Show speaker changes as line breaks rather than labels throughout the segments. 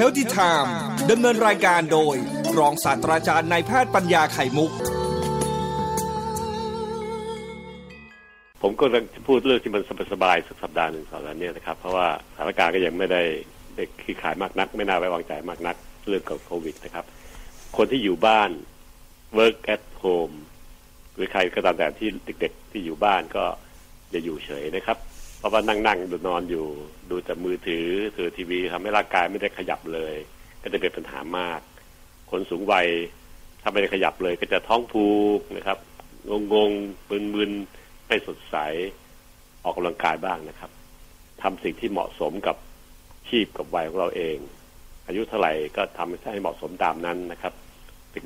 Healthy Time ดำเนินรายการโดย รองศาสตราจารย์นายแพทย์ปัญญาไข่มุก
ผมก็จะพูดเรื่องที่มันสบายๆสักสัปดาห์หนึ่งสัปดาห์นี้นะครับ เพราะว่าสถานการณ์ก็ยังไม่ได้เด็กขี้ขายมากนัก ไม่น่าไว้วางใจมากนัก เรื่องกับโควิดนะครับ คนที่อยู่บ้าน work at home หรือใครก็ตามแต่ที่เด็ก ๆ ที่อยู่บ้านก็อย่าอยู่เฉยนะครับ ราะว่านั่งๆดูนอนอยู่ ดูแต่มือถือถือทีวีทำให้ร่างกายไม่ได้ขยับเลย ก็จะเป็นปัญหามาก คนสูงวัยถ้าไม่ได้ขยับเลย ก็จะท้องผูกนะครับ งงๆมึนๆไม่สดใสออกกำลังกายบ้างนะครับทำสิ่งที่เหมาะสมกับชีพกับวัยของเราเอง อายุเท่าไหร่ก็ทำให้เหมาะสมตามนั้นนะครับ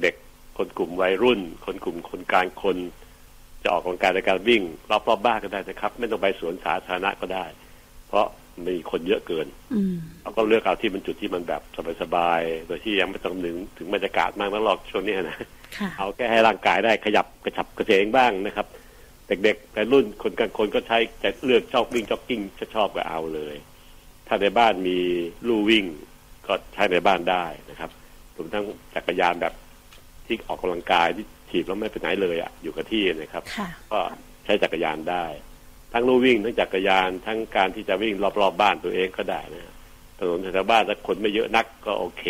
เด็กๆคนกลุ่มวัยรุ่น คนกลุ่มคนกลางคน จะออกกำลังกายในการวิ่งรอบๆบ้านก็ได้นะครับ ไม่ต้องไปสวนสาธารณะก็ได้ เพราะมีคนเยอะเกิน
อืม
เราก็เลือกเอาที่มันจุดที่มันแบบสบายๆโดยที่ยังไม่ต้องถึงถึงบรรยากาศมากนักหรอกช่วงนี้นะ
ค่ะ
เอาแค่ให้ร่างกายได้ขยับกระฉับกระเฉงบ้างนะครับ เด็กๆแต่รุ่นคนกลางคนก็ใช้จะเลือกชอบวิ่งจ็อกกิ้งจะชอบก็เอาเลย ถ้าในบ้านมีลู่วิ่ง ก็ใช้ในบ้านได้นะครับรวมทั้งจักรยานแบบที่ออกกำลังกายที่ ถีบแล้วไม่ไปไหนเลยอะอยู่กับที่นะครับ
ค่ะ
ก็ใช้จักรยานได้ ทั้งลู่วิ่งทั้งจักรยานทั้งการที่จะวิ่งรอบๆบบ้านตัวเองก็ได้นะถนนแถวบ้านถ้าคนไม่เยอะนักก็โอเค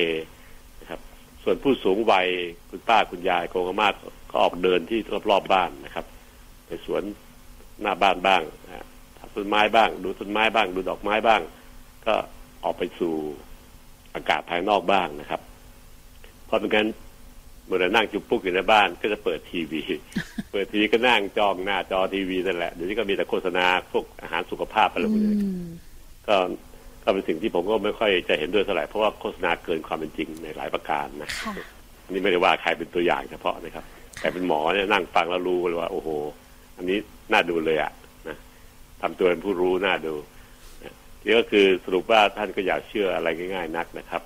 นะครับ ส่วนผู้สูงวัยคุณป้าคุณยายโกงอามาก็ออกเดินที่รอบๆบ้านนะครับ ไปสวนหน้าบ้านบ้างนะทับต้นไม้บ้าง ดูต้นไม้บ้าง ดูดอกไม้บ้าง ก็ออกไปสู่อากาศภายนอกบ้างนะครับ เพราะเป็นงั้น เมื่อเรานั่งจุบปุ๊กอยู่ในบ้านก็จะเปิดทีวี เปิดทีวีก็นั่งจองหน้าจอทีวีนั่นแหละเดี๋ยวนี้ก็มีแต่โฆษณาพวกอาหารสุขภาพอะไรพวกนี้
อืม
ก็ก็เป็นสิ่งที่ผมก็ไม่ค่อยจะเห็นด้วยเท่าไหร่เพราะว่าโฆษณาเกินความเป็นจริงในหลายประการนะ
ค่ะ
อันนี้ไม่ได้ว่าใครเป็นตัวอย่างเฉพาะนะครับ แต่เป็นหมอเนี่ยนั่งฟังแล้วรู้เลยว่า โอ้โห อันนี้น่าดูเลยอะนะทำตัวเป็นผู้รู้น่าดูนะนี่ก็คือสรุปว่าท่านก็อย่าเชื่ออะไรง่าย ๆ นักนะครับ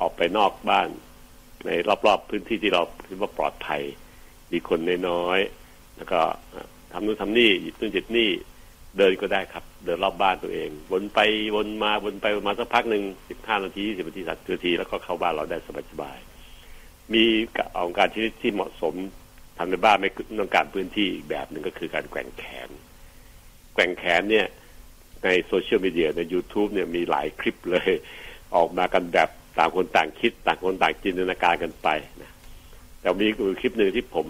ออกไปนอกบ้าน ในรอบๆพื้นที่ที่เราคิดว่าปลอดภัย มีคนน้อยๆแล้วก็ทำนู่นทำนี่หยิบนู่นหยิบนี่เดินก็ได้ครับ เดินรอบบ้านตัวเองวนไปวนมาวนไปวนมาสักพักหนึ่งสิบห้านาทียี่สิบนาทีสามสิบนาทีแล้วก็เข้าบ้านเราได้สบายๆมีองค์การที่ที่เหมาะสมทำในบ้านไม่ต้องการพื้นที่อีกแบบหนึ่งก็คือการแกว่งแขน แกว่งแขนเนี่ยในโซเชียลมีเดียใน YouTube เนี่ยมีหลายคลิปเลย ออกมากันแบบ ต่างคนต่างคิดต่างคนต่างจินตนาการกันไปนะแต่มีคลิปหนึ่งที่ผม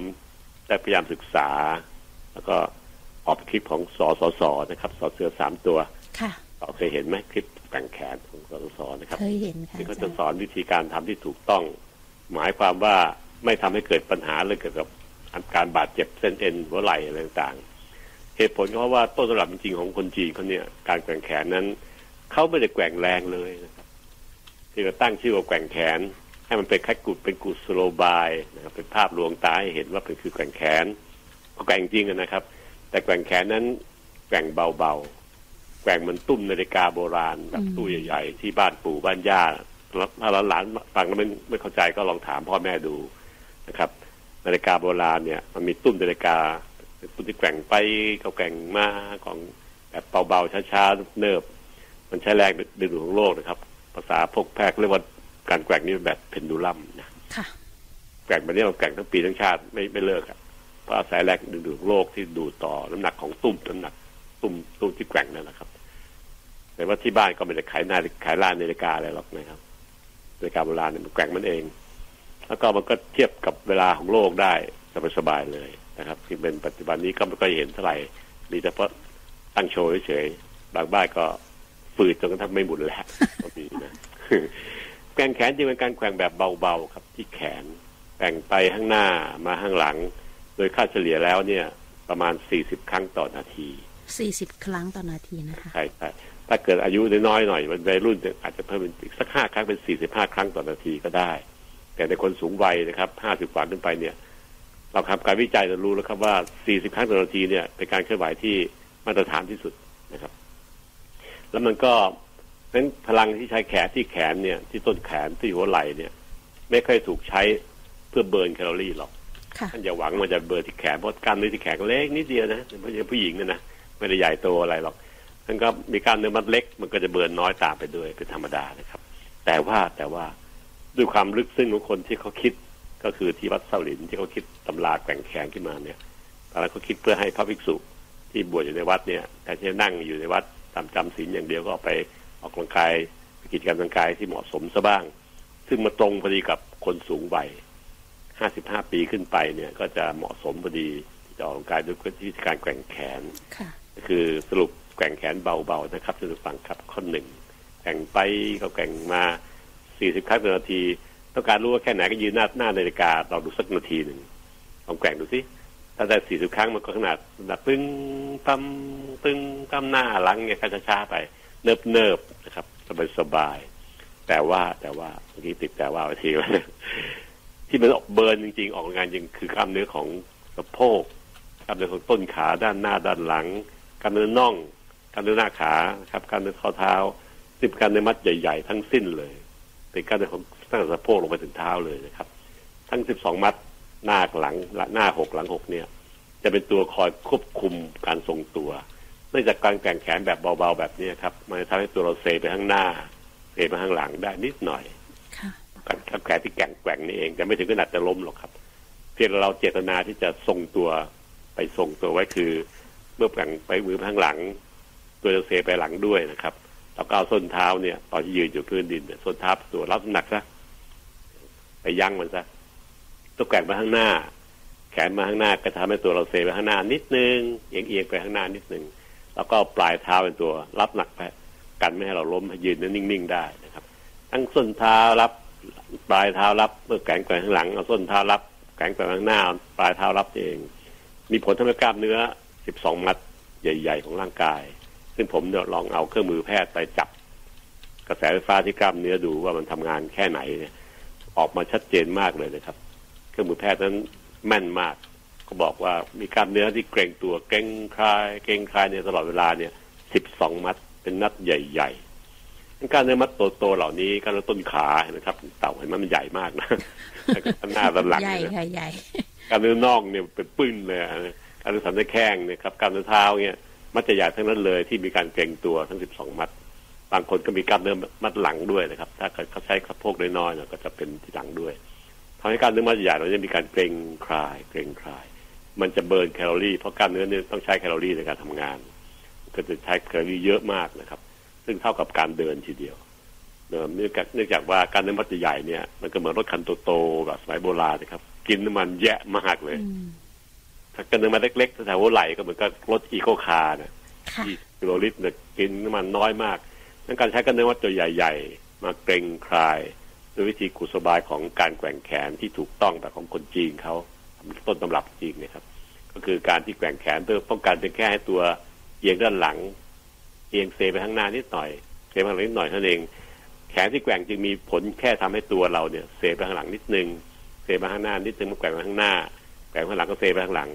ได้พยายามศึกษา แล้วก็ออกเป็นคลิปของสสสนะครับสอเสือสามตัว
ค่ะ
เคยเห็นไหมคลิปแกว่งแขนของสสสนะครับ
เคยเห็นค่ะ
ที่เขา
อา
จะ
จารย์
สอนวิธีการทำที่ถูกต้อง หมายความว่าไม่ทำให้เกิดปัญหาเลยเกี่ยวกับการบาดเจ็บเส้นเอ็นหัวไหล่อะไรต่างๆ เหตุผลก็เพราะว่าต้นตำรับจริงๆของคนจีนเขาเนี่ยการแกว่งแขนนั้นเขาไม่ได้แกว่งแรงเลยนะครับ ที่เราตั้งชื่อว่าแกว่งแขน ให้มันเป็นแค่กุดเป็นกุศโลบายนะครับเป็นภาพลวงตาให้เห็นว่าเป็นคือแกว่งแขนก็แกว่งจริงนะครับ แต่แกว่งแขนนั้นแกว่งเบาๆแกว่งเหมันตุ้มนาฬิกาโบราณแบบตู้ใหญ่ ๆ ที่บ้านปู่บ้านย่าถ้าหลานฟังแล้วไม่ไม่เข้าใจก็ลองถามพ่อแม่ดูนะครับนาฬิกาโบราณเนี่ยมันมีตุ้มนาฬิกาตุ้มที่แกว่งไปก็แกว่งมาของแบบเบาๆช้าๆเนิบ มันใช้แรงดึงดูดของโลกนะครับ ภาษาพวกแพทย์เรียกว่าการแกว่งนี่แบบเพนดูลัมนะ
ค่ะ
แกว่งแบบนี้มันแกว่งทั้งปีทั้งชาติไม่ไม่เลิกอะเพราะอาศัยแรงดึงดูดของโลกที่ดูดต่อน้ำหนักของตุ้มน้ำหนักตุ้มตุ้มที่แกว่งนั่นแหละครับ แต่ว่าที่บ้านก็ไม่ได้ขายนาฬิขายร้านนาฬิกาอะไรหรอกนะครับนาฬิกาโบราณเนี่ยมันแกว่งมันเอง แล้วก็มันก็เทียบกับเวลาของโลกได้สบายๆเลยนะครับที่เป็นปัจจุบันนี้ก็ไม่ค่อยเห็นเท่าไหร่มีแต่เพราะตั้งโชว์เฉยๆบางบ้านก็ ฝืดจนกระทั่งไม่หมุนแล้วก็มีนะแกว่งแขนจริงเป็นการแกว่งแบบเบาๆครับ ที่แขนแกว่งไปข้างหน้ามาข้างหลัง โดยค่าเฉลี่ยแล้วเนี่ย ประมาณ40ครั้งต่อนาที
สี่สิบครั้งต่อนาทีนะคะ
ใช่ใช่ถ้าเกิดอายุน้อยๆหน่อยมันวัยรุ่นเนี่ยอาจจะเพิ่มเป็นอีกสักห้าครั้งเป็น45ครั้งต่อนาทีก็ได้ แต่ในคนสูงวัยนะครับ50กว่าขึ้นไปเนี่ย เราทำการวิจัยเรารู้แล้วครับว่า40ครั้งต่อนาทีเนี่ยเป็นการเคลื่อนไหวที่มาตรฐานที่สุดนะครับ แล้วมันก็นั้นพลังที่ใช้แขนที่แขนเนี่ย ที่ต้นแขนที่หัวไหล่เนี่ย ไม่ค่อยถูกใช้เพื่อเบิร์นแคลอรี่หรอก
ค่ะ
ท่านอย่าหวังมันจะเบิร์นที่แขนเพราะกล้ามเนื้อที่แขนเล็กนิดเดียวนะไม่ใช่ผู้หญิงนะนะไม่ได้ใหญ่โตอะไรหรอกท่านก็มีกล้ามเนื้อมัดเล็ก มันก็จะเบิร์นน้อยตามไปด้วยเป็นธรรมดานะครับ แต่ว่าแต่ว่าด้วยความลึกซึ้งของคนที่เขาคิดก็คือที่วัดเสาหลินที่เขาคิดตำราแกว่งแขนขึ้นมาเนี่ยตอนนั้นเขาคิดเพื่อให้พระภิกษุที่บวชอยู่ในวัดเนี่ยแทนที่จะนั่งอยู่ในวัด ตามจำศีลอย่างเดียวก็ออกไปออกกำลังกายกิจกรรมทางกายที่เหมาะสมซะบ้าง ซึ่งมาตรงพอดีกับคนสูงวัย 55 ปีขึ้นไปเนี่ย ก็จะเหมาะสมพอดีที่จะออกกำลังกายด้วยวิธีการแกว่งแขน
ค่ะ
คือสรุปแกว่งแขนเบาๆนะครับท่านผู้ฟังครับข้อหนึ่งแกว่งไปก็แกว่งมา 40 ครั้งต่อนาที ต้องการรู้ว่าแค่ไหนก็ยืนหน้าหน้านาฬิกาเราดูสักนาทีหนึ่งลองแกว่งดูสิ ถ้าได้40ครั้งมันก็ขนาดแบบตึ้งตั้มตึ้งตั้มหน้าหลังเนี่ยช้าๆไป เนิบเนิบนะครับสบายๆแต่ว่าแต่ว่าเมื่อกี้ติดแต่ว่าทีว่าที่มันออกเบิร์นจริง ๆ ออกงานจริงคือกล้ามเนื้อของสะโพกกล้ามเนื้อของต้นขาด้านหน้าด้านหลังกล้ามเนื้อน่องกล้ามเนื้อหน้าขาครับกล้ามเนื้อข้อเท้าสิบกล้ามเนื้อมัดใหญ่ๆ ทั้งสิ้นเลยเป็นกล้ามเนื้อของตั้งแต่สะโพกลงไปถึงเท้าเลยนะครับ ทั้งสิบสองมัด หน้าหลังหน้าหกหลังหกเนี่ย จะเป็นตัวคอยควบคุมการทรงตัวเนื่องจากการแกว่งแขนแบบเบาๆแบบนี้ครับมันจะทำให้ตัวเราเซไปข้างหน้าเซไปข้างหลังได้นิดหน่อย
ค่ะ
การขับแขนที่แกว่งแกว่งนี่เองแต่ไม่ถึงขนาดจะล้มหรอกครับ เพียงเราเจตนาที่จะทรงตัวไปทรงตัวไว้คือ เมื่อแกว่งไปมือไปข้างหลัง ตัวจะเซไปหลังด้วยนะครับแล้วก็เอาส้นเท้าเนี่ยตอนที่ยืนอยู่พื้นดินเนี่ยส้นเท้าตัวรับน้ำหนักซะไปยั้งมันซะ ตัวแกว่งไปข้างหน้า แขนมาข้างหน้าก็ทำให้ตัวเราเซไปข้างหน้านิดนึงเอียงเอียงไปข้างหน้านิดนึงแล้วก็ปลายเท้าเป็นตัว รับหนักไปกันไม่ให้เราล้มให้ยืนนิ่ง ๆ ได้นะครับ ทั้งส้นเท้ารับปลายเท้ารับเมื่อแขนแกว่งข้างหลังเอาส้นเท้ารับแขนแกว่งข้างหน้า ปลายเท้ารับเอง มีผลทำให้กล้ามเนื้อ 12 มัดใหญ่ ๆ ของร่างกาย ซึ่งผมเนี่ยลองเอาเครื่องมือแพทย์ไปจับ กระแสไฟฟ้าที่กล้ามเนื้อดูว่ามันทำงานแค่ไหนเนี่ยออกมาชัดเจนมากเลยนะครับ เครื่องมือแพทย์นั้นแม่นมากเขาบอกว่ามีกล้ามเนื้อที่เกร็งตัวเกร็งคลาย เกร็งคลายเนี่ยตลอดเวลาเนี่ย12มัดเป็นนัดใหญ่ๆกล้ามเนื้อมัดโตๆเหล่านี้กล้ามเนื้อต้นขาเห็นะครับเต่าเห็นไหมมันใหญ่มากนะแล้วก็ด้านหน้าด้านหลัง
ใหญ่
เนี่ย
ค่ะใหญ่
กล้ามเนื้อน่องเนี่ยเป็นปึ้นเลยอะกล้ามเนื้อสันในแข้งเนี่ยครับกล้ามเนื้อเท้าเนี่ยมัดจะใหญ่ทั้งนั้นเลยที่มีการเกร็งตัวทั้ง12มัดบางคนก็มีกล้ามเนื้อมัดหลังด้วยนะครับ ถ้าเขาใช้สะโพกน้อยๆเนี่ยก็จะเป็นที่หลังด้วย ทำให้กล้ามเนื้อมัดใหญ่เราจะมีการเกร็งคลาย เกร็งคลาย มันจะเบิร์นแคลอรี่เพราะกล้ามเนื้อเนี่ยต้องใช้แคลอรี่ในการทำงาน ก็จะใช้แคลอรี่เยอะมากนะครับ ซึ่งเท่ากับการเดินทีเดียวเนื่องจากเนื่องจากว่าการเนื้อมัดใหญ่ๆเนี่ยมันก็เหมือนรถคันโตๆแบบสมัยโบราณนะครับ กินน้ำมันแยะมากเลย
อืม
ถ้าการเนื้อมัดเล็กๆแถวหัวไหล่ก็เหมือนกับรถอีโคคาร์นะ
ค่ะ
ที่กิโลลิตรเนี่ยกินน้ำมันน้อยมากดังนั้นการใช้กันเนื้อวัดตัวใหญ่ ๆ มาเกรงคลาย ด้วยวิธีกุศบายของการแกว่งแขนที่ถูกต้องแบบของคนจีนเขาต้นตำรับจีนนะครับ ก็คือการที่แกว่งแขนเพื่อป้องกันเพียงแค่ให้ตัวเอียงด้านหลัง เอียงเซไปข้างหน้านิดหน่อยเซไปข้างหลังนิดหน่อยเท่านั้นเอง แขนที่แกว่งจึงมีผลแค่ทำให้ตัวเราเนี่ยเซไปข้างหลังนิดนึงเซไปข้างหน้านิดนึงมาแกว่งไปข้างหน้าแกว่งข้างหลังก็เซไปข้างหลัง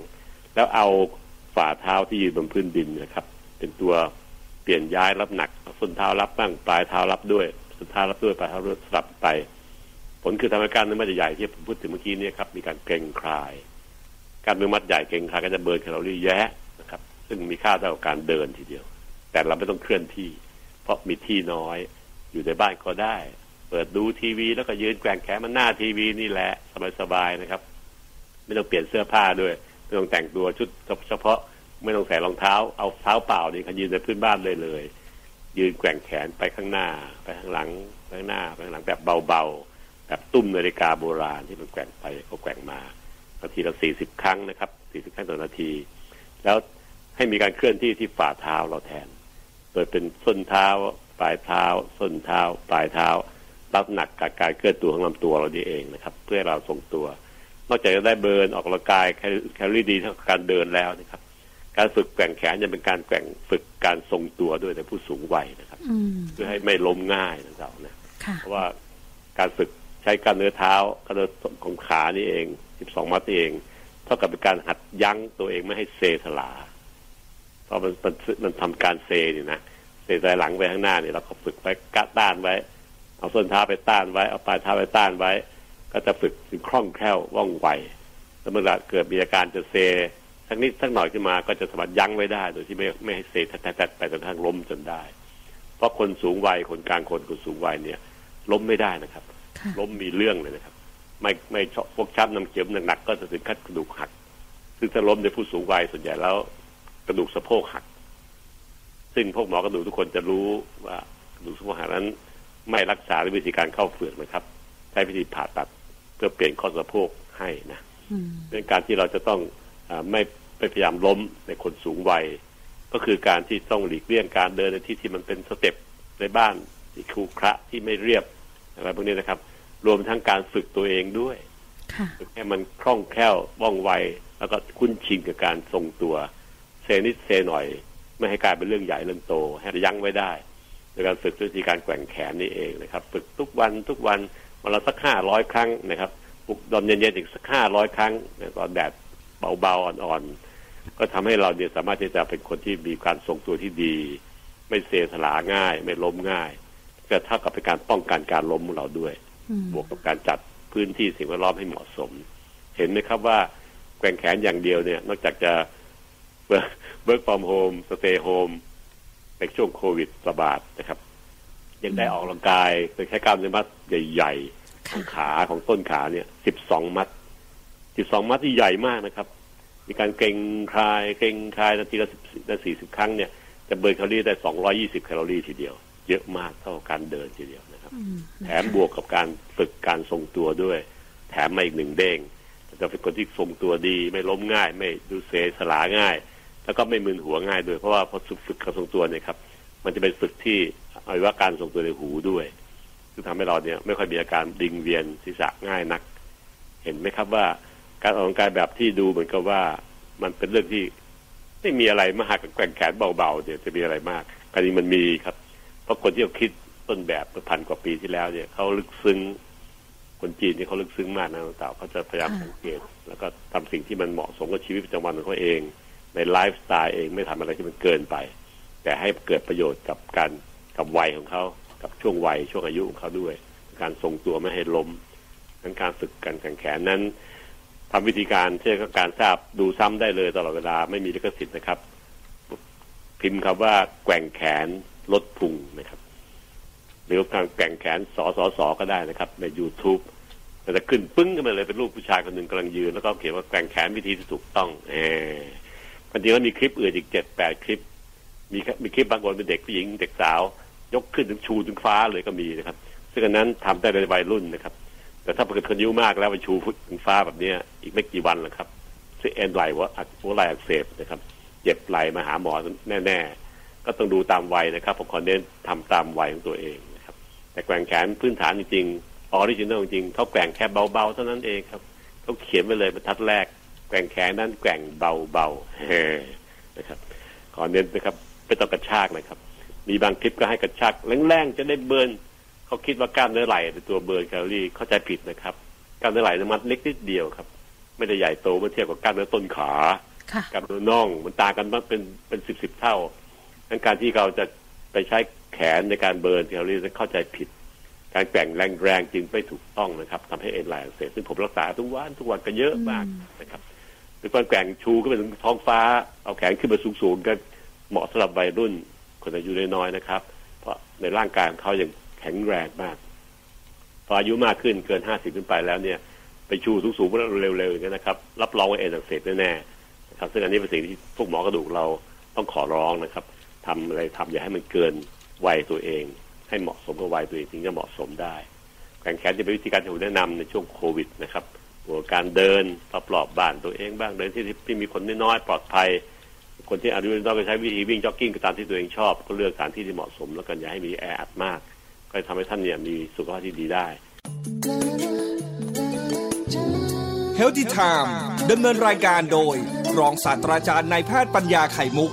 แล้วเอาฝ่าเท้าที่ยืนบนพื้นดินนะครับ เป็นตัวเปลี่ยนย้ายรับหนักส้นเท้ารับบ้างปลายเท้ารับด้วย ส้นเท้ายรับด้วยไปลายเท้ารับสลับไปผลคือทำให้กล้ารเนื้อมัดใหญ่ที่ผมพูดถึงเมื่อกี้นี่ครับมีการเกร็งคลายกล้ารเนื้อมัดใหญ่เกร็งคลายก็จะเบิร์นแคลอรี่แยะนะครับ ซึ่งมีค่าเท่ากับการเดินทีเดียว แต่เราไม่ต้องเคลื่อนที่ เพราะมีที่น้อย อยู่ในบ้านก็ได้ เปิดดูทีวี แล้วก็ยืนแกว่งแขนมันหน้าทีวีนี่แหละสบายๆนะครับ ไม่ต้องเปลี่ยนเสื้อผ้าด้วยไม่ต้องแต่งตัวชุดเฉพาะไม่ต้องใส่รองเท้า เอาเท้าเปล่านี่ขยืนในพื้นบ้านเลยเลย ยืนแกว่งแขนไปข้างหน้า ไปข้างหลังไปข้างหน้าไปข้างหลังแบบเบาๆแบบตุ้มนาฬิกาโบราณที่มันแกว่งไปก็แกว่งมานาทีละสี่สิบครั้งนะครับสี่สิบครั้งต่อนาที แล้วให้มีการเคลื่อนที่ที่ฝ่าเท้าเราแทน โดยเป็นส้นเท้า ปลายเท้า ส้นเท้า ปลายเท้า รับหนักกับการเคลื่อนตัวของลำตัวเราดีเองนะครับ เพื่อเราทรงตัว นอกจากจะได้เบิร์นออกกำลังกายแคลแคลอรี่ดีเท่ากับการเดินแล้วนะครับ การฝึกแกว่งแขนจะเป็นการแกว่งฝึกการทรงตัวด้วยในผู้สูงวัยนะครับ
อืม
เพื่อให้ไม่ล้มง่ายนะครับนะ
ค่ะ
เพราะว่าการฝึกใช้กล้ารเนื้อเท้ากล้ารเนื้อของขานี่เอง12มัดนี่เองเท่ากับเป็นการหัดยั้งตัวเองไม่ให้เซถลาเพราะมันมันมันทำการเซนี่นะเซใจหลังไปข้างหน้านี่เราก็ฝึกไว้กะต้านไว้ เอาส้นเท้าไปต้านไว้ เอาปลายเท้าไปต้านไว้ ก็จะฝึกถึงคล่องแคล่วว่องไวแล้วเมื่อเกิดมีอาการจะเซ สักนิดสักหน่อยขึ้นมาก็จะสามารถยั้งไว้ได้ โดยที่ไม่ไม่ให้เซแทะๆไปจนกระทั่งล้มจนได้ เพราะคนสูงวัยคนกลางคนคนสูงวัยเนี่ย ล้มไม่ได้นะครับ ล้มมีเรื่องเลยนะครับ ไม่ไม่ชอบพวกช้ำน้ำเข็มหนักๆก็จะถึงขั้นกระดูกหัก ซึ่งถ้าล้มในผู้สูงวัยส่วนใหญ่แล้ว กระดูกสะโพกหัก ซึ่งพวกหมอกระดูกทุกคนจะรู้ว่ากระดูกสะโพกหักนั้น ไม่รักษาด้วยวิธีการเข้าเฟือกนะครับ ใช้วิธีผ่าตัดเพื่อเปลี่ยนข้อสะโพกให้นะ
อืม
เป็นการที่เราจะต้อง ไม่ไม่พยายามล้มในคนสูงวัย ก็คือการที่ต้องหลีกเลี่ยงการเดินในที่ที่มันเป็นสเต็ปในบ้านที่ครูคระที่ไม่เรียบอะไรพวกนี้นะครับ รวมทั้งการฝึกตัวเองด้วย
ค่ะ
ฝึกให้มันคล่องแคล่วว่องไว แล้วก็คุ้นชินกับการทรงตัวเซนิดเซหน่อย ไม่ให้กลายเป็นเรื่องใหญ่เรื่องโต ให้ยั้งไว้ได้โดยการฝึกด้วยวิธีการแกว่งแขนนี่เองนะครับ ฝึกทุกวันทุกวันวันละสักห้าร้อยครั้งนะครับปลุกตอนเย็นๆอีกสักห้าร้อยครั้งนะตอนแดด เบาๆอ่อนๆก็ทำให้เราเนี่ยสามารถที่จะเป็นคนที่มีการทรงตัวที่ดี ไม่เซสลาง่าย ไม่ล้มง่ายก็เท่ากับเป็นการป้องกันการล้มของเราด้วย
อืม
บวกกับการจัดพื้นที่สิ่งแวดล้อมให้เหมาะสม เห็นไหมครับว่าแกว่งแขนอย่างเดียวเนี่ย นอกจากจะ work from home stay home ในช่วงโควิดระบาดนะครับ ยังได้ออกกำลังกายโดยใช้กล้ามเนื้อมัดใหญ่ ๆ ของขาของต้นขาเนี่ยสิบสองมัด สิบสองมัดที่ใหญ่มากนะครับ มีการเกร็งคลายเกร็งคลายนาทีละสิบละสี่สิบครั้งเนี่ยจะ burn แคลอรี่ได้สองร้อยยี่สิบแคลอรี่ทีเดียว เยอะมากเท่ากับการเดินทีเดียวนะครับ
อืม
แถมบวกกับการฝึกการทรงตัวด้วย แถมมาอีกหนึ่งเด้งจะเป็นคนที่ทรงตัวดีไม่ล้มง่าย ไม่ดูเซสลาง่าย แล้วก็ไม่มึนหัวง่ายด้วยเพราะว่าพอฝึกการทรงตัวเนี่ยครับ มันจะเป็นฝึกที่เอาไว้ว่าการทรงตัวในหูด้วยซึ่งทำให้เราเนี่ยไม่ค่อยมีอาการวิงเวียนศีรษะง่ายนัก เห็นไหมครับว่า การออกกำลังกายแบบที่ดูเหมือนกับว่ามันเป็นเรื่องที่ไม่มีอะไรมากแกว่งแขนเบาๆเนี่ยจะมีอะไรมากการนี้มันมีครับ เพราะคนที่เขาคิดต้นแบบเมื่อพันกว่าปีที่แล้วเนี่ยเขาลึกซึ้งคนจีนนี่เขาลึกซึ้งมากนะต่างเขาจะพยายามสังเกตแล้วก็ทำสิ่งที่มันเหมาะสมกับชีวิตประจำวันของเขาเอง ในไลฟ์สไตล์เองไม่ทำอะไรที่มันเกินไป แต่ให้เกิดประโยชน์กับการกับวัยของเขากับช่วงวัยช่วงอายุของเขาด้วย การทรงตัวไม่ให้ล้มนั้นการฝึกการแข่งแขนนั้น ทำวิธีการเช่นก็การทราบดูซ้ำได้เลยตลอดเวลาไม่มีลิขสิทธิ์นะครับ พิมพ์คำว่าแกว่งแขนลดพุงนะครับ หรือการแกว่งแขนสอสอสอก็ได้นะครับ ใน YouTube มันจะขึ้นปึ้งขึ้นมาเลยเป็นรูปผู้ชายคนหนึ่งกำลังยืน แล้วก็เขียนว่าแกว่งแขนวิธีที่ถูกต้องแหมความจริงแล้วมีคลิปอื่นอีกเจ็ดแปดคลิป มีมีคลิปบางคนเป็นเด็กผู้หญิงเด็กสาว ยกขึ้นถึงชูถึงฟ้าเลยก็มีนะครับ ซึ่งอันนั้นทำได้ในวัยรุ่นนะครับ แต่ถ้าเกิดคนอายุมากแล้วไปชูถึงฟ้าแบบนี้อีกไม่กี่วันหรอกครับซึ่งเอ็นไหล่ว่าอักหัวไหล่อักเสบนะครับเจ็บไหล่มาหาหมอแน่ๆ ก็ต้องดูตามวัยนะครับผมขอเน้นทำตามวัยของตัวเองนะครับ แต่แกว่งแขนพื้นฐานจริงๆ original จริงเขาแกว่งแค่เบาๆเท่านั้นเองครับเขาเขียนไว้เลยบรรทัดแรก แกว่งแขนนั้นแกว่งเบาๆเฮ้นะครับ ขอเน้นนะครับไม่ต้องกระชากนะครับ มีบางคลิปก็ให้กระชากแรงๆจะได้เบิร์น เขาคิดว่ากล้ามเนื้อไหล่เป็นตัวเบิร์นแคลอรี่เข้าใจผิดนะครับ กล้ามเนื้อไหล่มันเล็กนิดเดียวครับ ไม่ได้ใหญ่โตเมื่อเทียบกับกล้ามเนื้อต้นขา
ค่ะ
กับน่องมันต่างกันมากเป็นเป็นสิบสิบเท่าดังการที่เราจะไปใช้แขนในการเบิร์นแคลอรี่นั้นเข้าใจผิด การแกว่งแรงๆจึงไม่ถูกต้องนะครับทำให้เอ็นไหลอักเสบซึ่งผมรักษาทุกวันทุกวันก็เยอะมากนะครับหรือการแกว่งชูขึ้นไปถึงท้องฟ้า เอาแขนขึ้นมาสูงๆก็เหมาะสำหรับวัยรุ่นคนอายุน้อยๆนะครับ เพราะในร่างกายของเขายัง แข็งแรงมาก พออายุมากขึ้นเกินห้าสิบขึ้นไปแล้วเนี่ย ไปชูสูงๆเร็วๆอย่างนี้นะครับ รับรองว่าเอ็นอักเสบแน่ๆนะครับซึ่งอันนี้เป็นสิ่งที่พวกหมอกระดูกเราต้องขอร้องนะครับทำอะไรทำอย่าให้มันเกินวัยตัวเอง ให้เหมาะสมกับวัยตัวเองถึงจะเหมาะสมได้แข่งแขนจะเป็นวิธีการที่ผมแนะนำในช่วงโควิดนะครับหัวการเดินรอบๆบ้านตัวเองบ้างเดินที่ที่มีคนน้อยๆปลอดภัยคนที่อายุน้อยก็ใช้วิธีวิ่งจ็อกกิ้งตามที่ตัวเองชอบ ก็เลือกสถานที่ที่เหมาะสมแล้วกันอย่าให้มีแออัดมาก ก็ทำให้ท่านเนี่ยมีสุขภาพที่ดีได้
Healthy Time ดำเนินรายการโดย รองศาสตราจารย์นายแพทย์ปัญญาไข่มุก